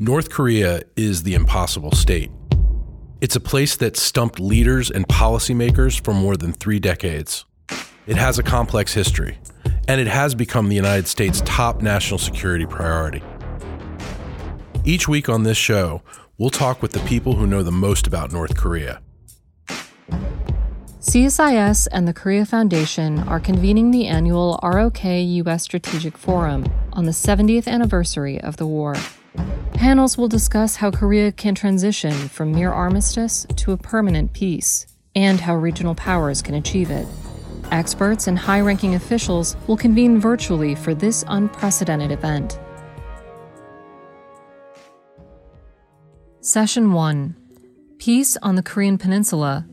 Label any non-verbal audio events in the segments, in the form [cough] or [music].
North Korea is the impossible state. It's a place that stumped leaders and policymakers for more than three decades. It has a complex history, and it has become the United States' top national security priority. Each week on this show, we'll talk with the people who know the most about North Korea. CSIS and the Korea Foundation are convening the annual ROK U.S. Strategic Forum on the 70th anniversary of the war. Panels will discuss how Korea can transition from mere armistice to a permanent peace, and how regional powers can achieve it. Experts and high ranking officials will convene virtually for this unprecedented event. Session 1 Peace on the Korean Peninsula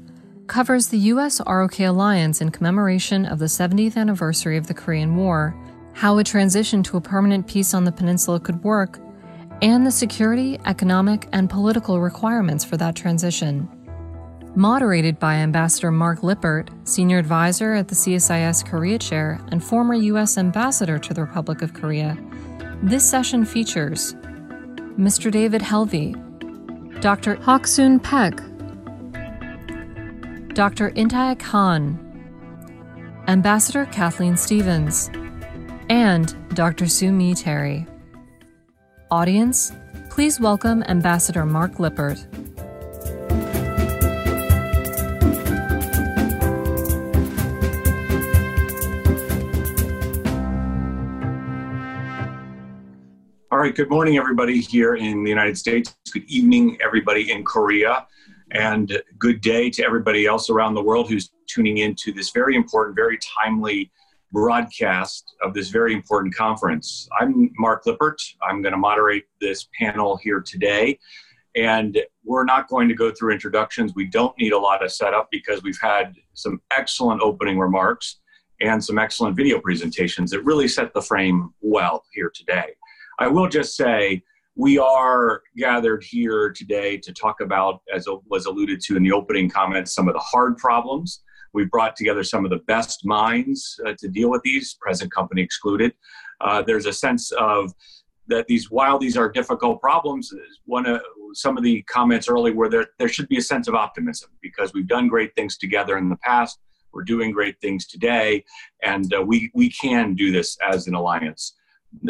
covers the U.S. ROK alliance in commemoration of the 70th anniversary of the Korean War, how a transition to a permanent peace on the peninsula could work, and the security, economic, and political requirements for that transition. Moderated by Ambassador Mark Lippert, Senior Advisor at the CSIS Korea Chair and former U.S. Ambassador to the Republic of Korea, this session features Mr. David Helvey, Dr. Haksoon Paik, Dr. Intaek Han, Ambassador Kathleen Stevens, and Dr. Sue Terry. Audience, please welcome Ambassador Mark Lippert. All right, good morning, everybody here in the United States. Good evening, everybody in Korea. And good day to everybody else around the world who's tuning in to this very important, very timely broadcast of this very important conference. I'm Mark Lippert. I'm going to moderate this panel here today. And we're not going to go through introductions. We don't need a lot of setup because we've had some excellent opening remarks and some excellent video presentations that really set the frame well here today. I will just say we are gathered here today to talk about, as was alluded to in the opening comments, some of the hard problems We've brought together some of the best minds uh, to deal with these, present company excluded. Uh, there's a sense of that these, while these are difficult problems, one of some of the comments early were there, there should be a sense of optimism because we've done great things together in the past. We're doing great things today, and uh, we, we can do this as an alliance.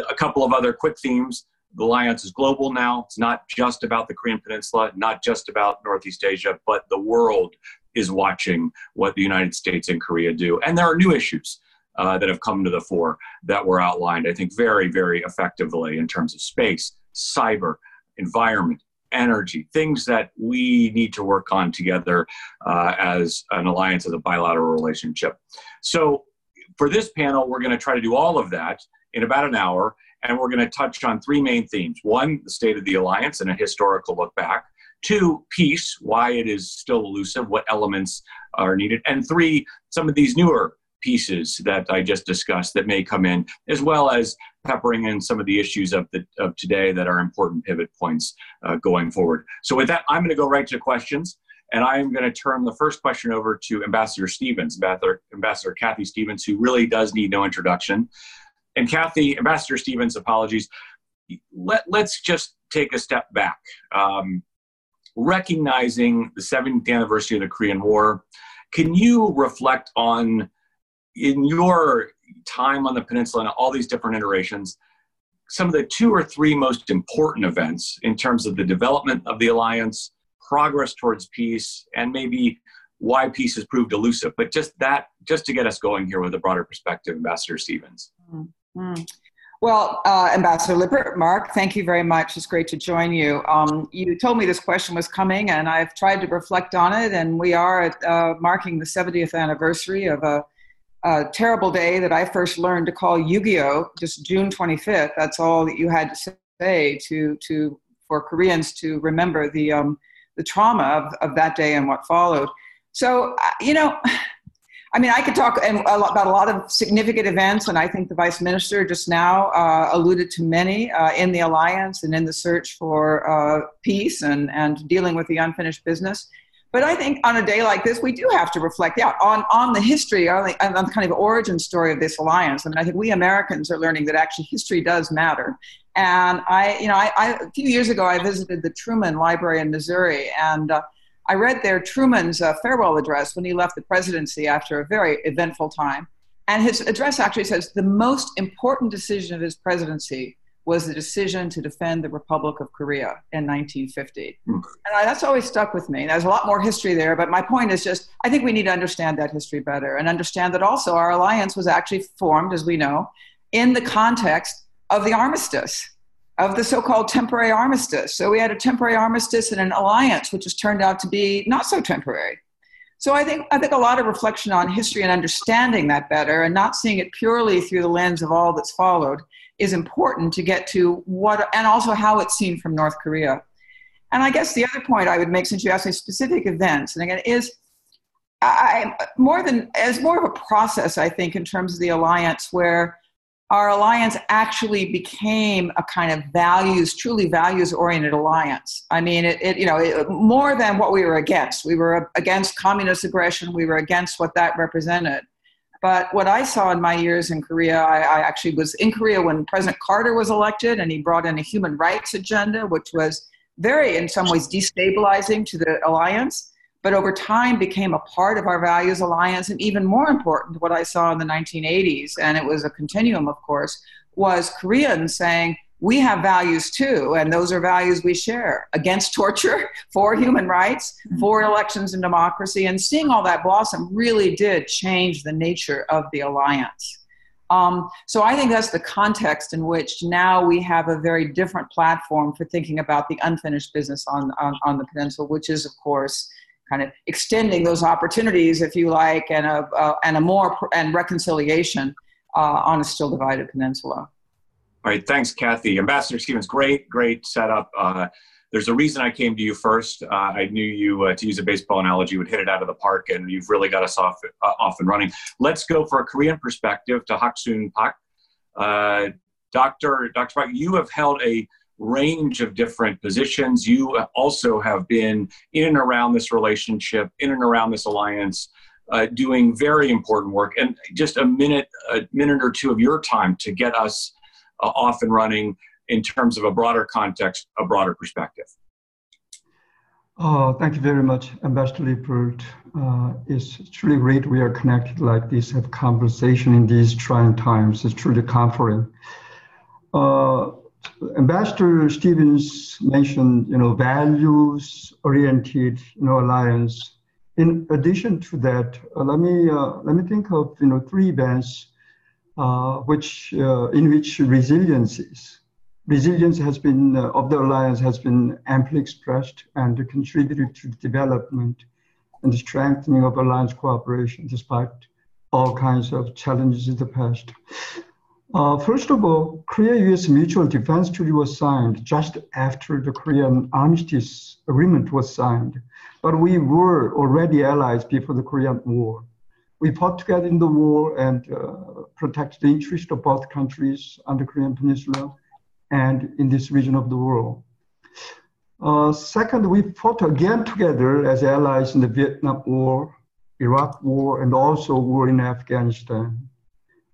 A couple of other quick themes. The alliance is global now. It's not just about the Korean Peninsula, not just about Northeast Asia, but the world is watching what the United States and Korea do. And there are new issues uh, that have come to the fore that were outlined, I think, very, very effectively in terms of space, cyber, environment, energy, things that we need to work on together uh, as an alliance, as a bilateral relationship. So, for this panel, we're going to try to do all of that in about an hour, and we're going to touch on three main themes. One, the state of the alliance and a historical look back. Two, peace, why it is still elusive, what elements are needed. And three, some of these newer pieces that I just discussed that may come in, as well as peppering in some of the issues of, the, of today that are important pivot points uh, going forward. So, with that, I'm going to go right to questions. And I'm going to turn the first question over to Ambassador Stevens, Ambassador, Ambassador Kathy Stevens, who really does need no introduction. And Kathy, Ambassador Stevens, apologies. Let, let's just take a step back. Um, recognizing the 70th anniversary of the Korean War, can you reflect on, in your time on the peninsula and all these different iterations, some of the two or three most important events in terms of the development of the alliance, progress towards peace, and maybe why peace has proved elusive. But just that, just to get us going here with a broader perspective, Ambassador Stevens. Mm-hmm. Well, uh, Ambassador Lippert, Mark, thank you very much. It's great to join you. Um, you told me this question was coming, and I've tried to reflect on it. And we are at, uh, marking the 70th anniversary of a, a, terrible day that I first learned to call Yugio! Just June 25th. That's all that you had to say to to for Koreans to remember the um, the trauma of, of that day and what followed. So, uh, you know. I mean, I could talk about a lot of significant events, and I think the vice minister just now uh, alluded to many uh, in the alliance and in the search for uh, peace and, and dealing with the unfinished business. But I think on a day like this, we do have to reflect, yeah, on, on the history, on the, on the kind of origin story of this alliance. I mean, I think we Americans are learning that actually history does matter. And I, you know, I, I a few years ago, I visited the Truman Library in Missouri, and uh, I read there Truman's uh, farewell address when he left the presidency after a very eventful time. And his address actually says the most important decision of his presidency was the decision to defend the Republic of Korea in 1950. Mm. And I, that's always stuck with me. There's a lot more history there, but my point is just I think we need to understand that history better and understand that also our alliance was actually formed, as we know, in the context of the armistice, of the so called temporary armistice. So we had a temporary armistice and an alliance, which has turned out to be not so temporary. So I think I think a lot of reflection on history and understanding that better and not seeing it purely through the lens of all that's followed is important to get to what, and also how it's seen from North Korea. And I guess the other point I would make, since you asked me specific events, and again, is I, more than as more of a process, I think, in terms of the alliance, where our alliance actually became a kind of values, truly values-oriented alliance. I mean, it, it you know, it, more than what we were against. We were against communist aggression. We were against what that represented. But what I saw in my years in Korea, I, I, actually was in Korea when President Carter was elected, and he brought in a human rights agenda, which was very, in some ways, destabilizing to the alliance, but over time became a part of our values alliance. And even more important, what I saw in the 1980s, and it was a continuum, of course, was Koreans saying, we have values too, and those are values we share against [laughs] torture, for human rights, for elections and democracy. And seeing all that blossom really did change the nature of the alliance. Um, so I think that's the context in which now we have a very different platform for thinking about the unfinished business on, on, on the peninsula, which is, of course, kind of extending those opportunities, if you like, and a, uh, and a more and reconciliation uh, on a still divided peninsula. All right, thanks, Kathy. Ambassador Stevens, great, great setup. Uh, there's a reason I came to you first. Uh, I knew you, uh, to use a baseball analogy, would hit it out of the park, and you've really got us off uh, off and running. Let's go for a Korean perspective to Haksoon Paik. Dr. Dr. Paik, you have held a range of different positions. You also have been in and around this relationship, in and around this alliance. Uh, doing very important work and just a minute a minute or two of your time to get us uh, off and running in terms of a broader context, a broader perspective? Oh, thank you very much, Ambassador Lippert. Uh, it's truly great we are connected like this, have conversation in these trying times. It's truly comforting. Uh, Ambassador Stevens mentioned, you know, values-oriented, you know, alliance. In addition to that, uh, let me uh, let me think of, you know, three events uh, which uh, in which resilience is. Resilience has been uh, of the alliance has been amply expressed and contributed to the development and the strengthening of alliance cooperation despite all kinds of challenges in the past. Uh, first of all, Korea-U.S. Mutual Defense Treaty was signed just after the Korean Armistice Agreement was signed, but we were already allies before the Korean War we fought together in the war and uh, protected the interest of both countries on the Korean Peninsula and in this region of the world. Uh, second, we fought again together as allies in the Vietnam War, Iraq War, and also war in Afghanistan.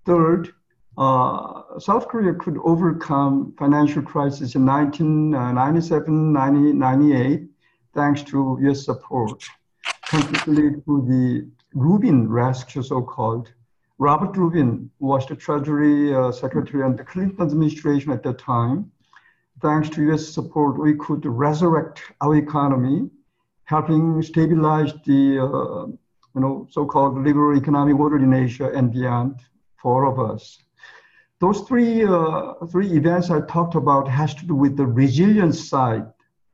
Third, uh, South Korea could overcome financial crisis in 1997, 1998, thanks to U.S. support, particularly to the Rubin rescue, so-called. Robert Rubin was the Treasury uh, Secretary under Clinton administration at that time. Thanks to U.S. support, we could resurrect our economy, helping stabilize the uh, you know, so-called liberal economic order in Asia and beyond for all of us. Those three, uh, three events I talked about has to do with the resilience side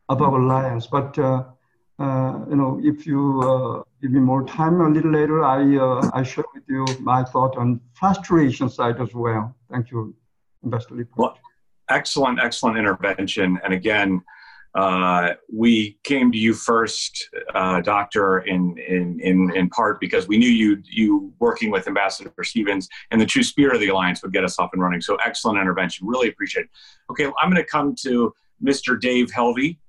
of our alliance, but uh, uh, you know, if you uh, give me more time a little later, I uh, I share with you my thought on frustration side as well. Thank you, Ambassador. Well, excellent, excellent intervention. And again, uh, we came to you first, uh, Doctor, in, in in in part because we knew you you working with Ambassador Stevens and the true spirit of the alliance would get us off and running. So excellent intervention. Really appreciate it. Okay, I'm going to come to Mr. Dave Helvey.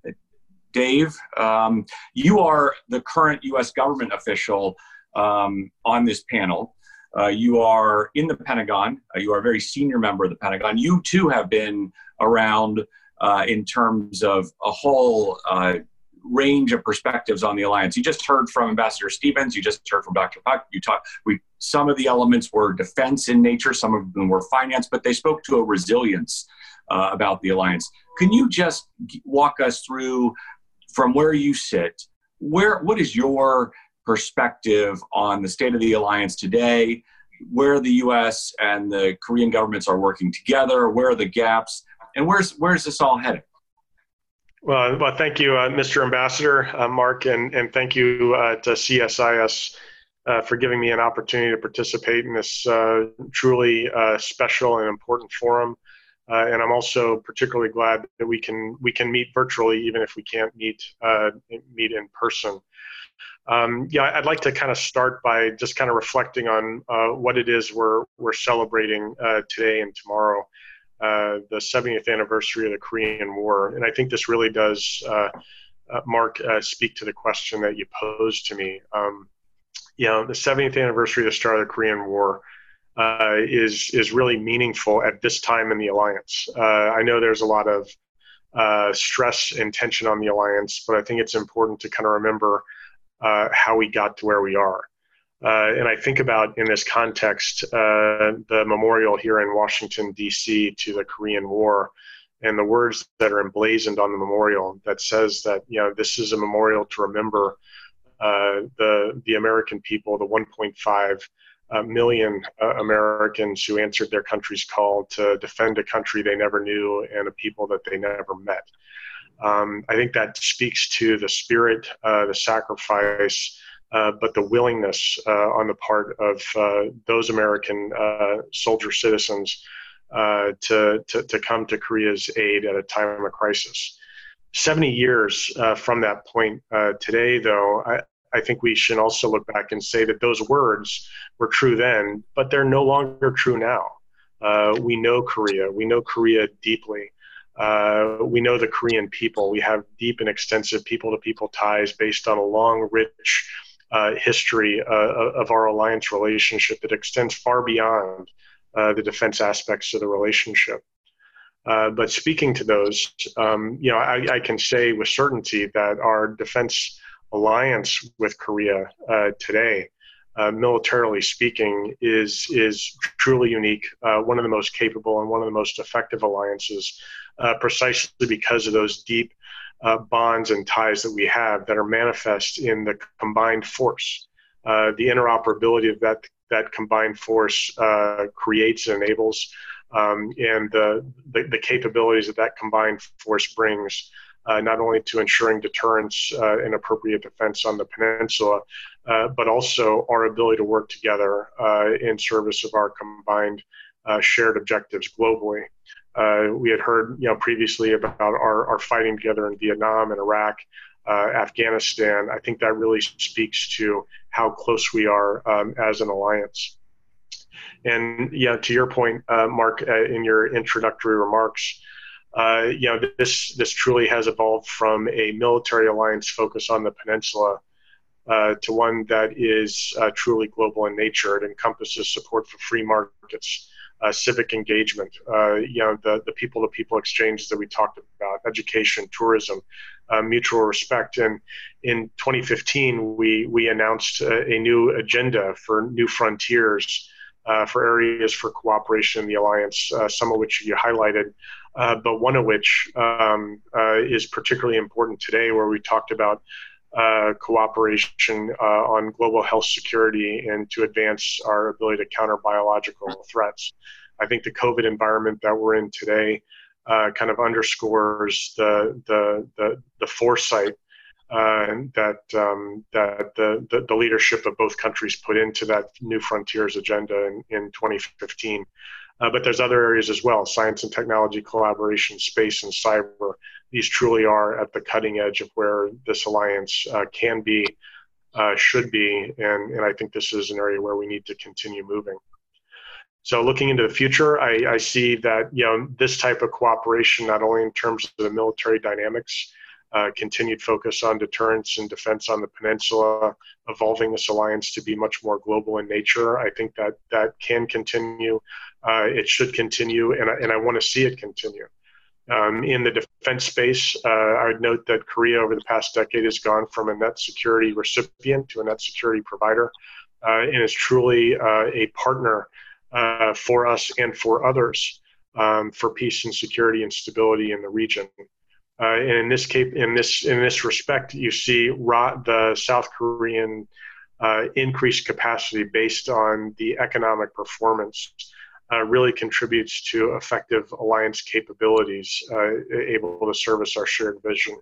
Dave. Um, you are the current U.S. government official um, on this panel. Uh, you are in the Pentagon. Uh, you are a very senior member of the Pentagon. You too have been around uh, in terms of a whole uh, range of perspectives on the alliance. You just heard from Ambassador Stevens. You just heard from Dr. Paik. You talked. We some of the elements were defense in nature. Some of them were finance, but they spoke to a resilience uh, about the alliance. Can you just walk us through from where you sit? Where what is your perspective on the state of the alliance today? Where the U.S. and the Korean governments are working together? Where are the gaps? And where's where's this all headed? Well, well, thank you, uh, Mr. Ambassador, uh, Mark, and, and thank you uh, to CSIS uh, for giving me an opportunity to participate in this uh, truly uh, special and important forum. and I'm also particularly glad that we can we can meet virtually, even if we can't meet meet in person. Um, yeah, I'd like to kind of start by just kind of reflecting on what it is we're we're celebrating today and tomorrow uh, the 70th anniversary of the Korean War. And I think this really does, uh, uh, Mark, uh, speak to the question that you posed to me. Um, you know, the 70th anniversary of the start of the Korean War uh, is is really meaningful at this time in the alliance. Uh, I know there's a lot of stress and tension on the alliance, but I think it's important to kind of remember how we got to where we are. Uh, and I think about in this context uh, the memorial here in Washington, D.C. to the Korean War and the words that are emblazoned on the memorial that says that, you know, this is a memorial to remember uh, the, the American people, the 1.5 uh, million uh, Americans who answered their country's call to defend a country they never knew and a people that they never met. Um, I think that speaks to the spirit, uh, the sacrifice, uh, but the willingness uh, on the part of uh, those American uh, soldier citizens uh, to, to, to, come to Korea's aid at a time of crisis. 70 years from that point today, though, I, I think we should also look back and say that those words were true then, but they're no longer true now. we know Korea, we know Korea deeply. Uh, we know the Korean people. We have deep and extensive people to people ties based on a long, rich uh, history uh, of our alliance relationship that extends far beyond uh, the defense aspects of the relationship. Uh, but speaking to those, um, you know, I, I, can say with certainty that our defense alliance with Korea uh, today, uh, militarily speaking, is is truly unique. one of the most capable and one of the most effective alliances, precisely because of those deep uh, bonds and ties that we have that are manifest in the combined force. Uh, the interoperability of that that combined force uh, creates and enables, um, and the, the, the capabilities that that combined force brings. Uh, not only to ensuring deterrence uh, and appropriate defense on the peninsula, uh, but also our ability to work together in service of our combined shared objectives globally. Uh, we had heard, you know, previously about our, our fighting together in Vietnam and Iraq, uh, Afghanistan. I think that really speaks to how close we are um, as an alliance. And yeah, to your point, uh, Mark, uh, in your introductory remarks, uh, you know, this this truly has evolved from a military alliance focus on the peninsula uh, to one that is uh, truly global in nature. It encompasses support for free markets, uh, civic engagement, uh, you know, the, the people-to-people exchanges that we talked about, education, tourism, uh, mutual respect. And in 2015, we, we announced a, a new agenda for new frontiers uh, for areas for cooperation in the alliance, uh, some of which you highlighted, uh, but one of which um, is particularly important today, where we talked about uh, cooperation uh, on global health security and to advance our ability to counter biological threats. I think the COVID environment that we're in today uh, kind of underscores the the the, the foresight uh, that um, that the, the, the leadership of both countries put into that new frontiers agenda in, in 2015. Uh, but there's other areas as well: science and technology collaboration, space and cyber these truly are at the cutting edge of where this alliance uh, can be, uh, should be, and, and I think this is an area where we need to continue moving. So looking into the future, I, I see that you know this type of cooperation, not only in terms of the military dynamics, uh, continued focus on deterrence and defense on the peninsula, evolving this alliance to be much more global in nature. I think that that can continue. Uh, it should continue, and I, and I want to see it continue. Um, in the defense space, uh, I would note that Korea over the past decade has gone from a net security recipient to a net security provider, uh, and is truly uh, a partner uh, for us and for others um, for peace and security and stability in the region. Uh, and in this case, in this in this respect, you see the South Korean uh, increased capacity based on the economic performance uh, really contributes to effective alliance capabilities, uh, able to service our shared vision.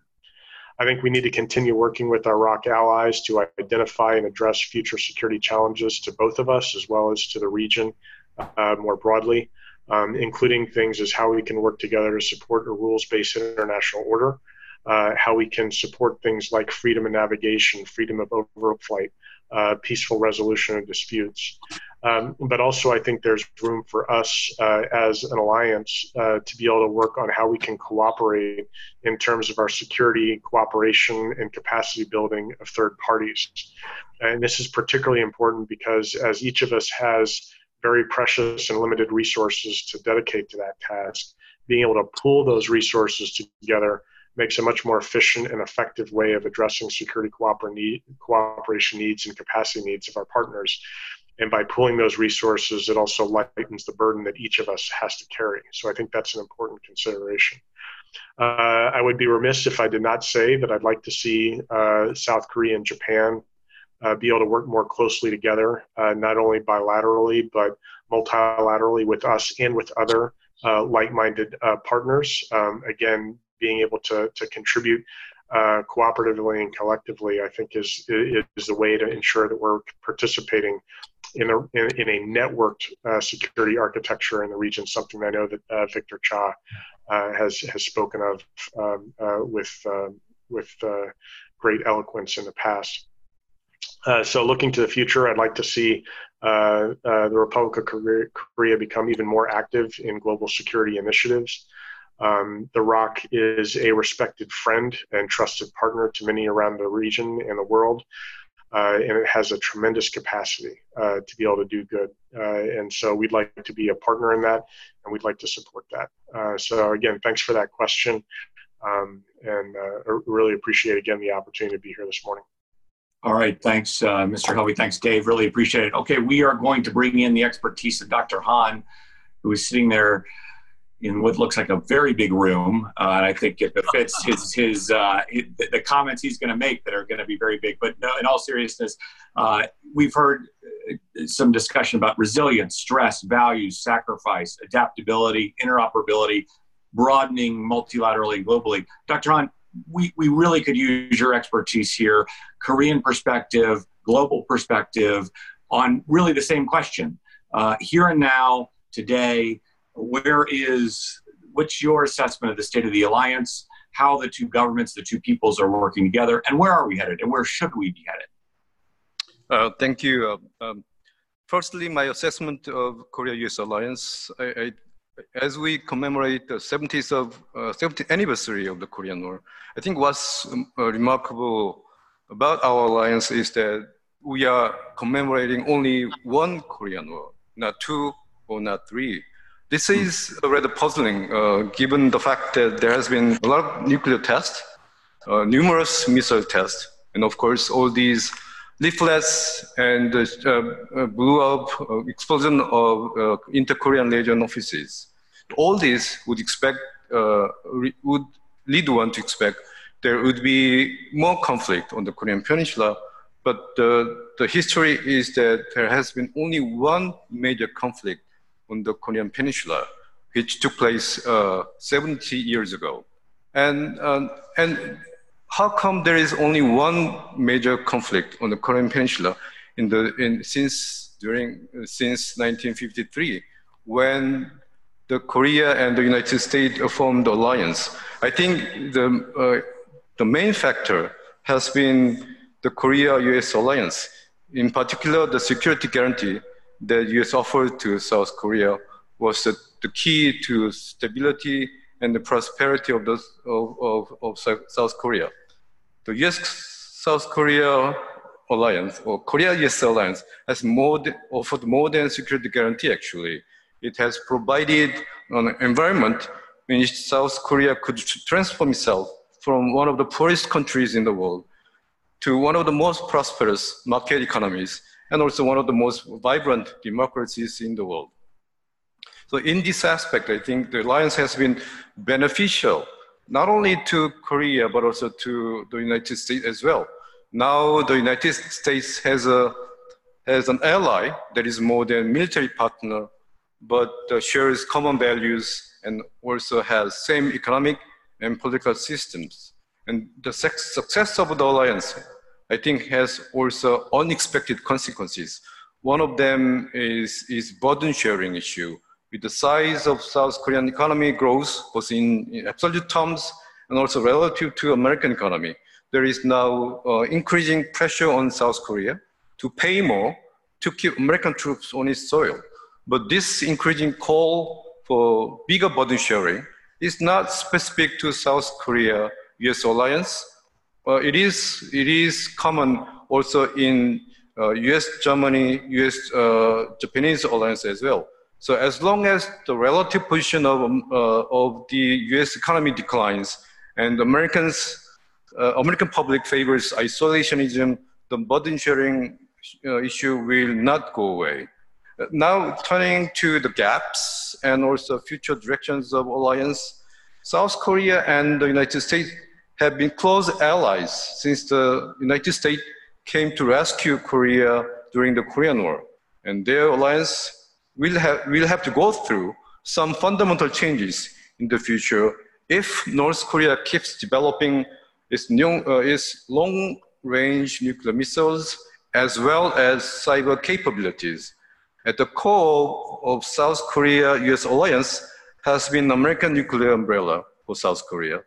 I think we need to continue working with our ROK allies to identify and address future security challenges to both of us as well as to the region uh, more broadly um, including things as how we can work together to support a rules-based international order, uh, how we can support things like freedom of navigation, freedom of overflight, uh, peaceful resolution of disputes. Um, but also, I think there's room for us uh, as an alliance uh, to be able to work on how we can cooperate in terms of our security, cooperation, and capacity building of third parties. And this is particularly important because as each of us has very precious and limited resources to dedicate to that task. Being able to pool those resources together makes a much more efficient and effective way of addressing security cooperation needs and capacity needs of our partners. And by pooling those resources, it also lightens the burden that each of us has to carry. So I think that's an important consideration. Uh, I would be remiss if I did not say that I'd like to see uh, South Korea and Japan uh, be able to work more closely together, uh, not only bilaterally, but multilaterally with us and with other uh, like-minded uh, partners. Um, again, being able to, to contribute uh, cooperatively and collectively, I think is, is the way to ensure that we're participating in a, in, a networked uh, security architecture in the region, something I know that Victor Cha has, has spoken of um, with, um, with great eloquence in the past. Uh, so looking to the future, I'd like to see uh, uh, the Republic of Korea, become even more active in global security initiatives. Um, the ROK is a respected friend and trusted partner to many around the region and the world, uh, and it has a tremendous capacity uh, to be able to do good. and so we'd like to be a partner in that, and we'd like to support that. so again, thanks for that question, um, and really appreciate again the opportunity to be here this morning. All right, thanks, uh, Mr. Helvey. Thanks, Dave. Really appreciate it. Okay, we are going to bring in the expertise of Dr. Han, who is sitting there in what looks like a very big room. Uh, and I think it fits his his uh, the comments he's going to make that are going to be very big. But no, in all seriousness, uh, we've heard uh, some discussion about resilience, stress, values, sacrifice, adaptability, interoperability, broadening multilaterally, globally. Dr. Han, we, we really could use your expertise here, Korean perspective, global perspective, on really the same question. Uh, here and now, today, where is, what's your assessment of the state of the alliance, how the two governments, the two peoples are working together, and where are we headed, and where should we be headed? Uh, thank you. Uh, um, firstly, my assessment of Korea-US alliance, I, I as we commemorate the 70th of uh, 70th anniversary of the Korean War, I think what's um, uh, remarkable about our alliance is that we are commemorating only one Korean War, not two or not three. This is rather puzzling, uh, given the fact that there has been a lot of nuclear tests, uh, numerous missile tests, and of course all these leaflets and uh, uh, blew up uh, explosion of inter-Korean liaison offices. All this would expect would lead one to expect there would be more conflict on the Korean Peninsula. But the history is that there has been only one major conflict on the Korean Peninsula, which took place uh, 70 years ago. And, uh, and how come there is only one major conflict on the Korean Peninsula in the in, since during since 1953 when the Korea and the United States formed alliance? I think the uh, the main factor has been the Korea-U.S. alliance, in particular the security guarantee that U.S. offered to South Korea was the, the key to stability and the prosperity of, those, of, of, of South Korea. The US-South Korea alliance, or Korea-US alliance, has more than, offered more than security guarantee, actually. It has provided an environment in which South Korea could transform itself from one of the poorest countries in the world to one of the most prosperous market economies and also one of the most vibrant democracies in the world. So in this aspect, I think the alliance has been beneficial, not only to Korea, but also to the United States as well. Now the United States has, a, has an ally that is more than military partner, but uh, shares common values and also has same economic and political systems. And the success of the alliance I think has also unexpected consequences. One of them is, is burden sharing issue. With the size of South Korean economy grows, both in, in absolute terms and also relative to American economy, there is now uh, increasing pressure on South Korea to pay more to keep American troops on its soil. But this increasing call for bigger burden sharing is not specific to South Korea US alliance, uh, it is it is common also in uh, U.S. Germany, U.S. Uh, Japanese alliance as well. So as long as the relative position of uh, of the U.S. economy declines and Americans uh, American public favors isolationism, the burden sharing issue will not go away. Now turning to the gaps and also future directions of alliance, South Korea and the United States have been close allies since the United States came to rescue Korea during the Korean War. And their alliance will have, will have to go through some fundamental changes in the future if North Korea keeps developing its, uh, its long-range nuclear missiles as well as cyber capabilities. At the core of South Korea-US alliance has been American nuclear umbrella for South Korea.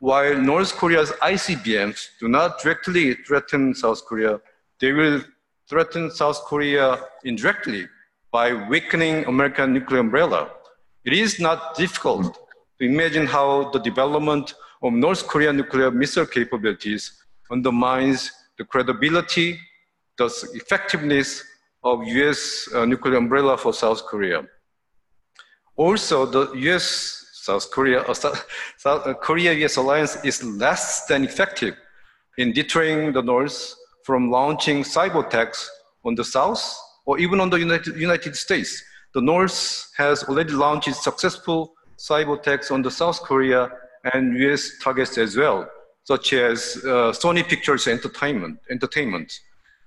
While North Korea's ICBMs do not directly threaten South Korea, they will threaten South Korea indirectly by weakening American nuclear umbrella. It is not difficult to imagine how the development of North Korean nuclear missile capabilities undermines the credibility, the effectiveness of US uh, nuclear umbrella for South Korea. Also, the US South Korea, uh, South, uh, Korea-US alliance is less than effective in deterring the North from launching cyber attacks on the South or even on the United, United States. The North has already launched successful cyber attacks on the South Korea and US targets as well, such as uh, Sony Pictures Entertainment. Entertainment.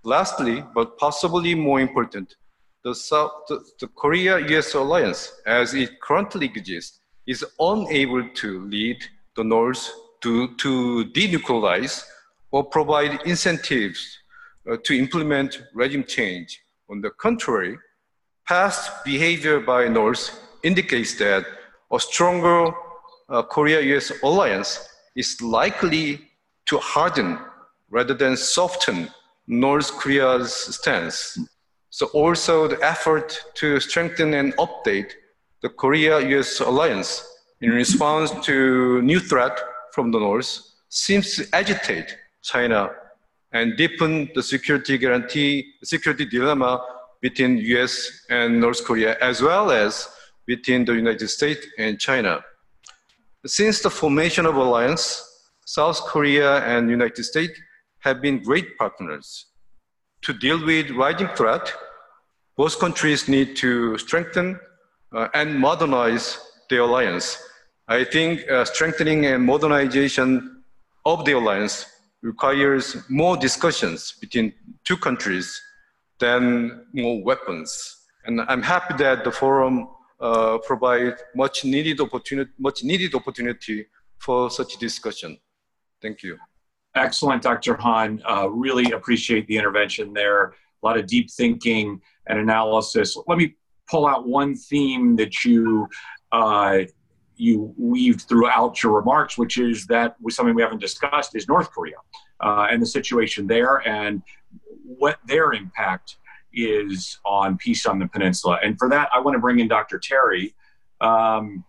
Lastly, but possibly more important, the, South, the, the Korea-US alliance, as it currently exists, is unable to lead the North to, to denuclearize or provide incentives uh, to implement regime change. On the contrary, past behavior by North indicates that a stronger uh, Korea-US alliance is likely to harden rather than soften North Korea's stance. So also the effort to strengthen and update the Korea-US alliance, in response to new threat from the North, seems to agitate China and deepen the security guarantee, security dilemma between US and North Korea, as well as between the United States and China. Since the formation of alliance, South Korea and United States have been great partners. To deal with rising threat, both countries need to strengthen and modernize the alliance. I think uh, strengthening and modernization of the alliance requires more discussions between two countries than more weapons. And I'm happy that the forum uh, provide much needed opportunity, much needed opportunity for such discussion. Thank you. Excellent, Dr. Han. Uh, really appreciate the intervention there. A lot of deep thinking and analysis. Let me pull out one theme that you uh, you weaved throughout your remarks, which is that was something we haven't discussed is North Korea uh, and the situation there and what their impact is on peace on the peninsula. And for that, I want to bring in Dr. Terry. Um,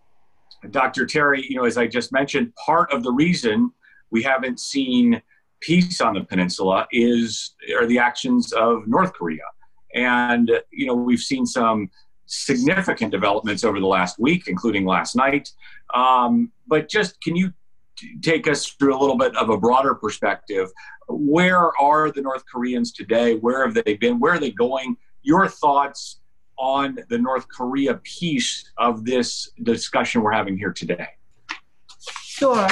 Dr. Terry, you know, as I just mentioned, part of the reason we haven't seen peace on the peninsula is are the actions of North Korea. And you know, we've seen some significant developments over the last week, including last night. Um, but just can you t- take us through a little bit of a broader perspective? Where are the North Koreans today? Where have they been? Where are they going? Your thoughts on the North Korea piece of this discussion we're having here today? Sure.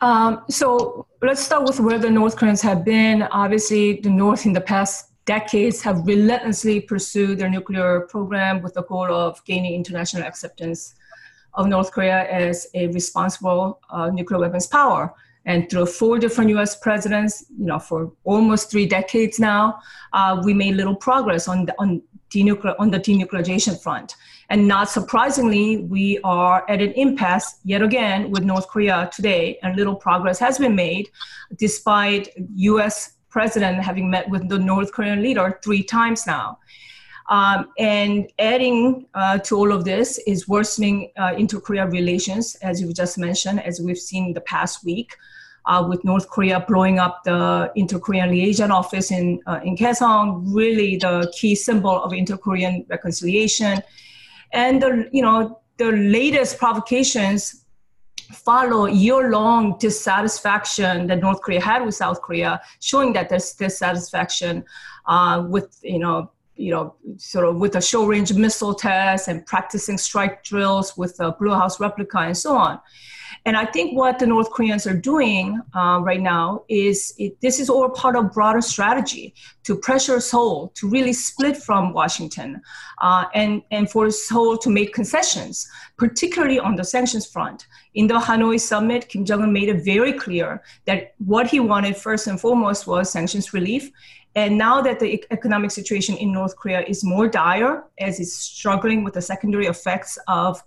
Um, so let's start with where the North Koreans have been. Obviously, the North in the past decades have relentlessly pursued their nuclear program with the goal of gaining international acceptance of North Korea as a responsible uh, nuclear weapons power. And through four different U.S. presidents, you know, for almost three decades now, uh, we made little progress on the, on denuclear on the denuclearization front. And not surprisingly, we are at an impasse yet again with North Korea today, and little progress has been made, despite U.S. president having met with the North Korean leader three times now. Um, and adding uh, to all of this is worsening uh, inter-Korea relations, as you just mentioned, as we've seen the past week uh, with North Korea blowing up the Inter-Korean Liaison Office in, uh, in Kaesong, really the key symbol of inter-Korean reconciliation. And the, you know, the latest provocations follow year-long dissatisfaction that North Korea had with South Korea, showing that there's dissatisfaction uh, with, you know, you know, sort of with a short range missile test and practicing strike drills with a Blue House replica and so on. And I think what the North Koreans are doing uh, right now is it, this is all part of broader strategy to pressure Seoul to really split from Washington uh, and, and for Seoul to make concessions, particularly on the sanctions front. In the Hanoi summit, Kim Jong un made it very clear that what he wanted first and foremost was sanctions relief. And now that the economic situation in North Korea is more dire, as it's struggling with the secondary effects of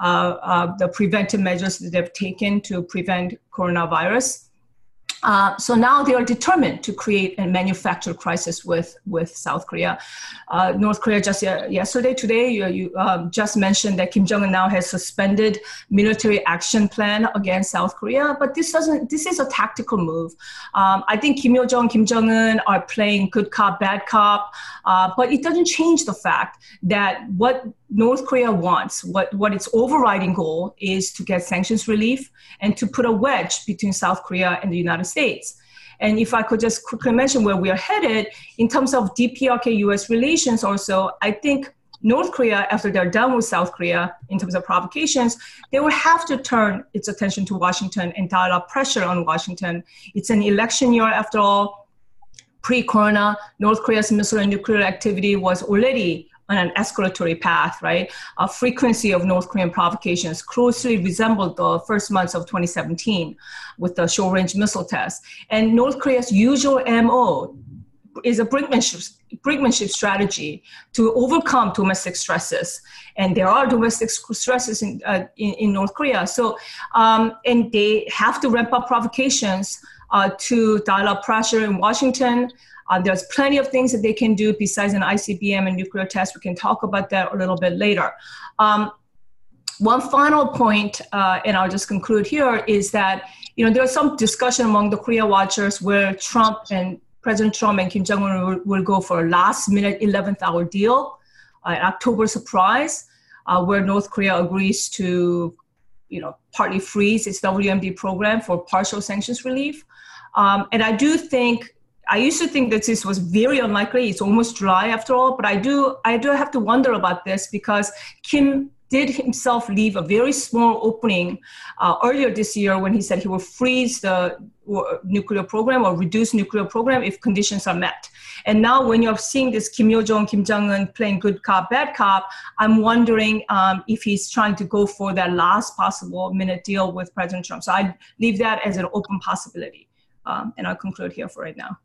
the preventive measures that they've taken to prevent coronavirus. Uh, so now they are determined to create a manufacturer crisis with, with South Korea. Uh, North Korea just uh, yesterday, today, you, you um, just mentioned that Kim Jong Un now has suspended military action plan against South Korea, but this doesn't. This is a tactical move. Um, I think Kim Yo Jong, Kim Jong Un are playing good cop, bad cop, uh, but it doesn't change the fact that what North Korea wants, what, what its overriding goal is to get sanctions relief and to put a wedge between South Korea and the United States. And if I could just quickly mention where we are headed in terms of DPRK US relations, also, I think North Korea, after they're done with South Korea in terms of provocations, they will have to turn its attention to Washington and dial up pressure on Washington. It's an election year after all. Pre corona, North Korea's missile and nuclear activity was already on an escalatory path, right? A frequency of North Korean provocations closely resembled the first months of 2017 with the short range missile test. And North Korea's usual MO is a brinkmanship, brinkmanship strategy to overcome domestic stresses. And there are domestic stresses in, uh, in, in, North Korea. So, um, and they have to ramp up provocations uh, to dial up pressure in Washington, uh, there's plenty of things that they can do besides an ICBM and nuclear test. We can talk about that a little bit later. Um, one final point, uh, and I'll just conclude here, is that you know there's some discussion among the Korea watchers where Trump and President Trump and Kim Jong Un will, will, go for a last-minute 11th hour deal, uh, an October surprise, uh, where North Korea agrees to, you know, partly freeze its WMD program for partial sanctions relief. Um, and I do think I used to think that this was very unlikely. It's almost July after all, but I do I do have to wonder about this because Kim did himself leave a very small opening uh, earlier this year when he said he will freeze the nuclear program or reduce nuclear program if conditions are met. And now when you're seeing this Kim Yo Jong, Kim Jong Un playing good cop, bad cop, I'm wondering um, if he's trying to go for that last possible minute deal with President Trump. So I leave that as an open possibility. Um, and I'll conclude here for right now.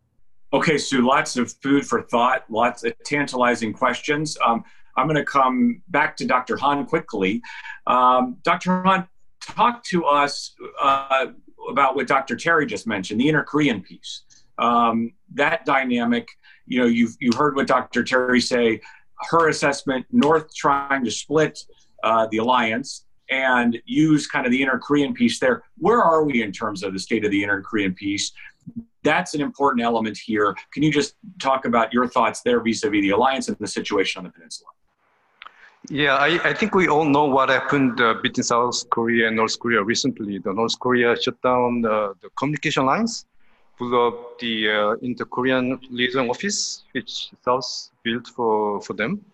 Okay, Sue, lots of food for thought, lots of tantalizing questions. Um, I'm going to come back to Dr. Han quickly. Um, Dr. Han, talk to us uh, about what Dr. Terry just mentioned, the inter-Korean piece. Um, that dynamic, you know, you've, you heard what Dr. Terry say, her assessment, North trying to split uh, the alliance, and use kind of the inter-Korean piece there. Where are we in terms of the state of the inter-Korean piece? That's an important element here. Can you just talk about your thoughts there vis a vis the alliance and the situation on the peninsula? Yeah, I, I think we all know what happened uh, between South Korea and North Korea recently. The North Korea shut down uh, the communication lines, blew up the uh, inter-Korean liaison office, which South built for, for them,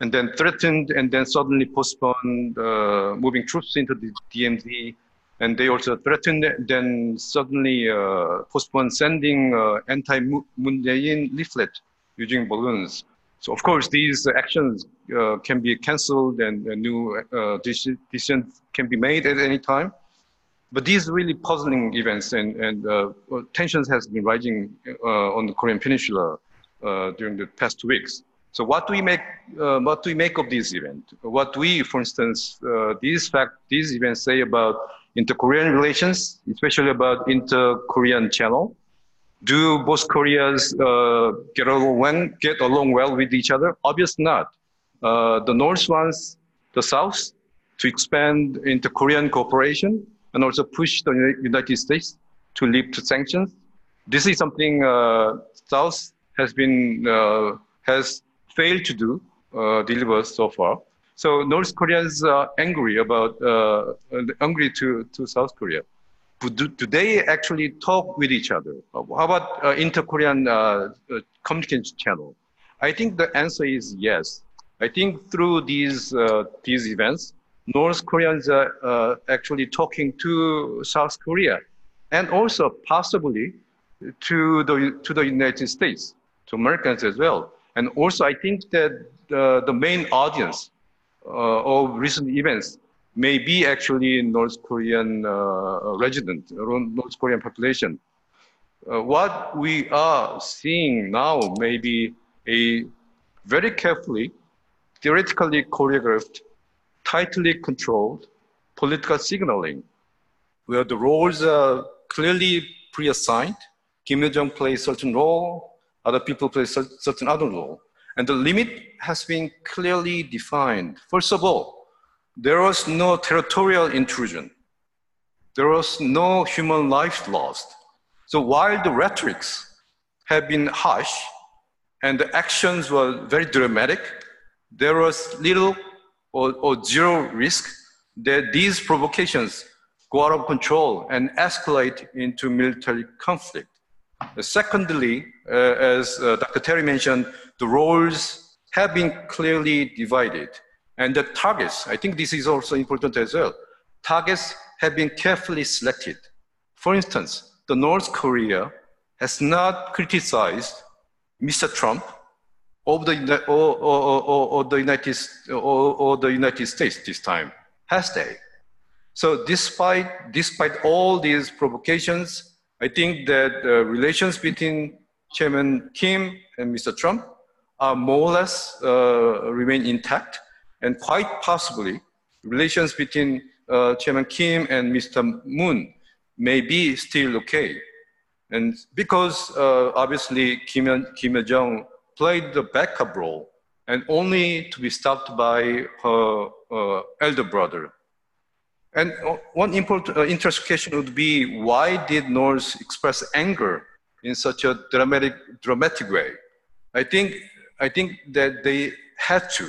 and then threatened and then suddenly postponed uh, moving troops into the DMZ. And they also threatened, then suddenly uh, postponed sending uh, anti-Moon leaflet using balloons. So of course, these actions uh, can be cancelled and a new uh, decisions can be made at any time. But these really puzzling events and, and uh, tensions has been rising on the Korean Peninsula during the past two weeks. So what do we make? Uh, what do we make of this event? What we, for instance, these fact, these events say about inter-Korean relations, especially about inter-Korean channel, do both Koreas uh, get along get along well with each other? Obviously not. Uh, the North wants the South to expand inter-Korean cooperation and also push the United States to lift sanctions. This is something uh, South has been uh, has failed to do uh, deliver so far. So North Koreans are angry about uh, angry to to South Korea do, do they actually talk with each other? Uh, how about uh, inter-Korean uh, uh, communication channel? I think the answer is yes. I think through these uh, these events, North Koreans are uh, actually talking to South Korea, and also possibly to the to the United States, to Americans as well. And also, I think that the, the main audience of recent events may be actually North Korean uh, resident, North Korean population. Uh, what we are seeing now may be a very carefully, theoretically choreographed, tightly controlled political signaling, where the roles are clearly pre-assigned. Kim Yo-jong plays a certain role, other people play certain other role. And the limit has been clearly defined. First of all, there was no territorial intrusion. There was no human life lost. So while the rhetorics have been harsh and the actions were very dramatic, there was little or, or zero risk that these provocations go out of control and escalate into military conflict. Secondly, as uh, Dr. Terry mentioned, the roles have been clearly divided. And the targets, I think this is also important as well. Targets have been carefully selected. For instance, the North Korea has not criticized Mr. Trump or the, or, or, or the United, or, the United States this time, has they? So despite, despite all these provocations, I think that the relations between Chairman Kim and Mr. Trump are more or less uh, remain intact and quite possibly relations between uh, Chairman Kim and Mr. Moon may be still okay. And because uh, obviously Kim, Kim Yo-jong played the backup role and only to be stopped by her uh, elder brother. And one important uh, question would be why did North express anger in such a dramatic, dramatic way? I think, I think that they had to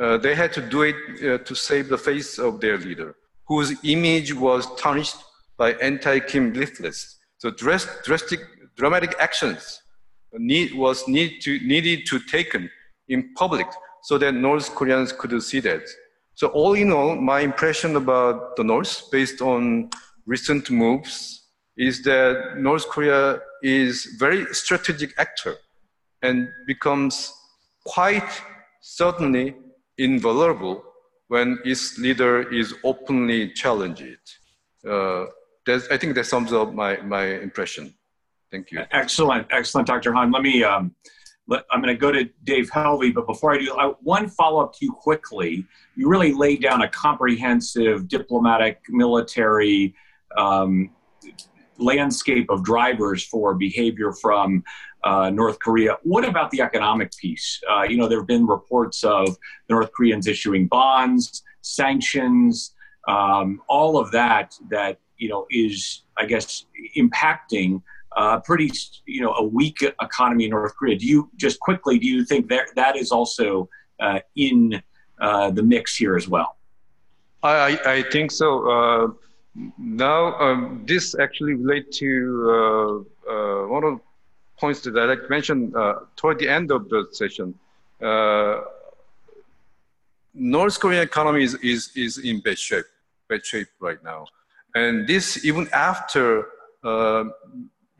uh, they had to do it uh, to save the face of their leader, whose image was tarnished by anti-Kim leaflets. So drastic, dramatic actions need, was need to, needed to taken in public so that North Koreans could see that. So all in all, my impression about the North, based on recent moves, is that North Korea is very strategic actor and becomes quite certainly invulnerable when its leader is openly challenged. Uh, I think that sums up my, my impression. Thank you. Excellent, excellent, Dr. Han. Let me, um, let, I'm going to go to Dave Helvey, but before I do, I, one follow up to you quickly. You really laid down a comprehensive diplomatic, military um, landscape of drivers for behavior from uh, North Korea. What about the economic piece? Uh, you know, there have been reports of North Koreans issuing bonds, sanctions. um, all of that that you know is I guess impacting uh, pretty you know a weak economy in North Korea. Do you just quickly do you think that that is also uh, in uh, the mix here as well? I I think so. Uh, now um, this actually relate to uh, uh, one of the points that I mentioned toward the end of the session. North Korean economy is, is, is in bad shape, bad shape right now. And this even after uh,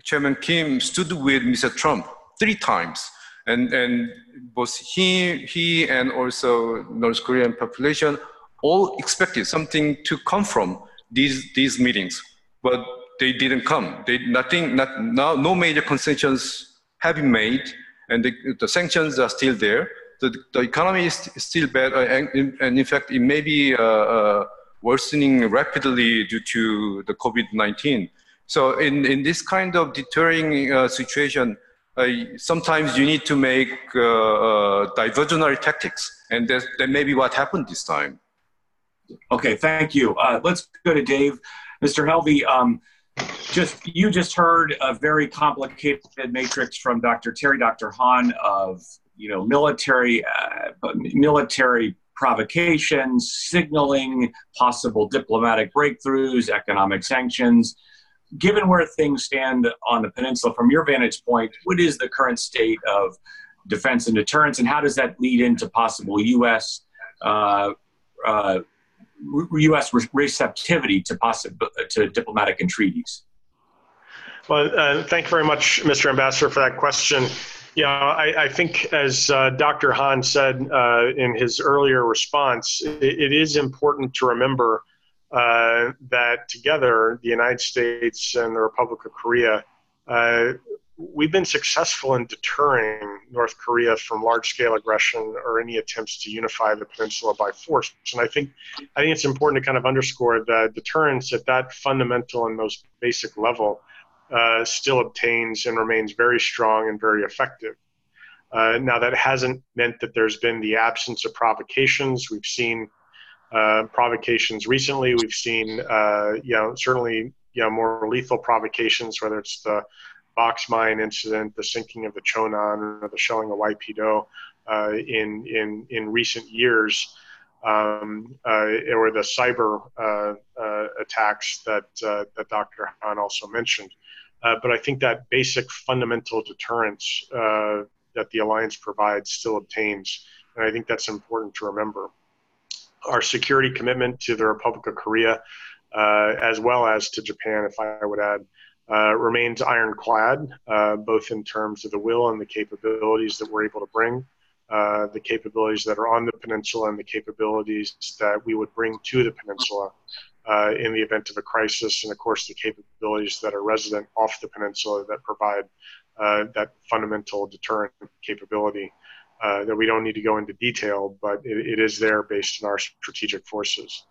Chairman Kim stood with Mr. Trump three times. And, and both he, he and also North Korean population all expected something to come from these, these meetings, but they didn't come. They, nothing, not, no, no major concessions have been made, and the, the sanctions are still there the, the economy is still bad, uh, and, and in fact, it may be uh, uh, worsening rapidly due to the COVID-19. So in, in this kind of deterring uh, situation, uh, sometimes you need to make uh, diversionary tactics, and that, that may be what happened this time. Okay, thank you. let's go to Dave. Mr. Helvey, um, just you just heard a very complicated matrix from Dr. Terry, Dr. Han of you know, military, uh, military provocations, signaling possible diplomatic breakthroughs, economic sanctions. Given where things stand on the peninsula, from your vantage point, what is the current state of defense and deterrence, and how does that lead into possible U.S. Uh, uh, U.S. receptivity to possible to diplomatic entreaties? Well, uh, thank you very much, Mr. Ambassador, for that question. Yeah, I, I think as uh, Dr. Han said uh, in his earlier response, it, it is important to remember uh, that together, the United States and the Republic of Korea, uh, we've been successful in deterring North Korea from large-scale aggression or any attempts to unify the peninsula by force. And I think, I think it's important to kind of underscore that deterrence at that fundamental and most basic level uh, still obtains and remains very strong and very effective. Uh, now, that hasn't meant that there's been the absence of provocations. We've seen uh, provocations recently. We've seen, uh, you know, certainly, you know, more lethal provocations, whether it's the box mine incident, the sinking of the Cheonan, or the shelling of Yeonpyeongdo uh, in in in recent years, um, uh, or the cyber attacks that that Dr. Han also mentioned. Uh, but I think that basic fundamental deterrence uh, that the alliance provides still obtains. And I think that's important to remember. Our security commitment to the Republic of Korea, uh, as well as to Japan, if I would add, uh, remains ironclad, uh, both in terms of the will and the capabilities that we're able to bring, the capabilities that are on the peninsula, and the capabilities that we would bring to the peninsula uh, in the event of a crisis, and of course the capabilities that are resident off the peninsula that provide uh, that fundamental deterrent capability. Uh, that we don't need to go into detail, but it, it is there based on our strategic forces.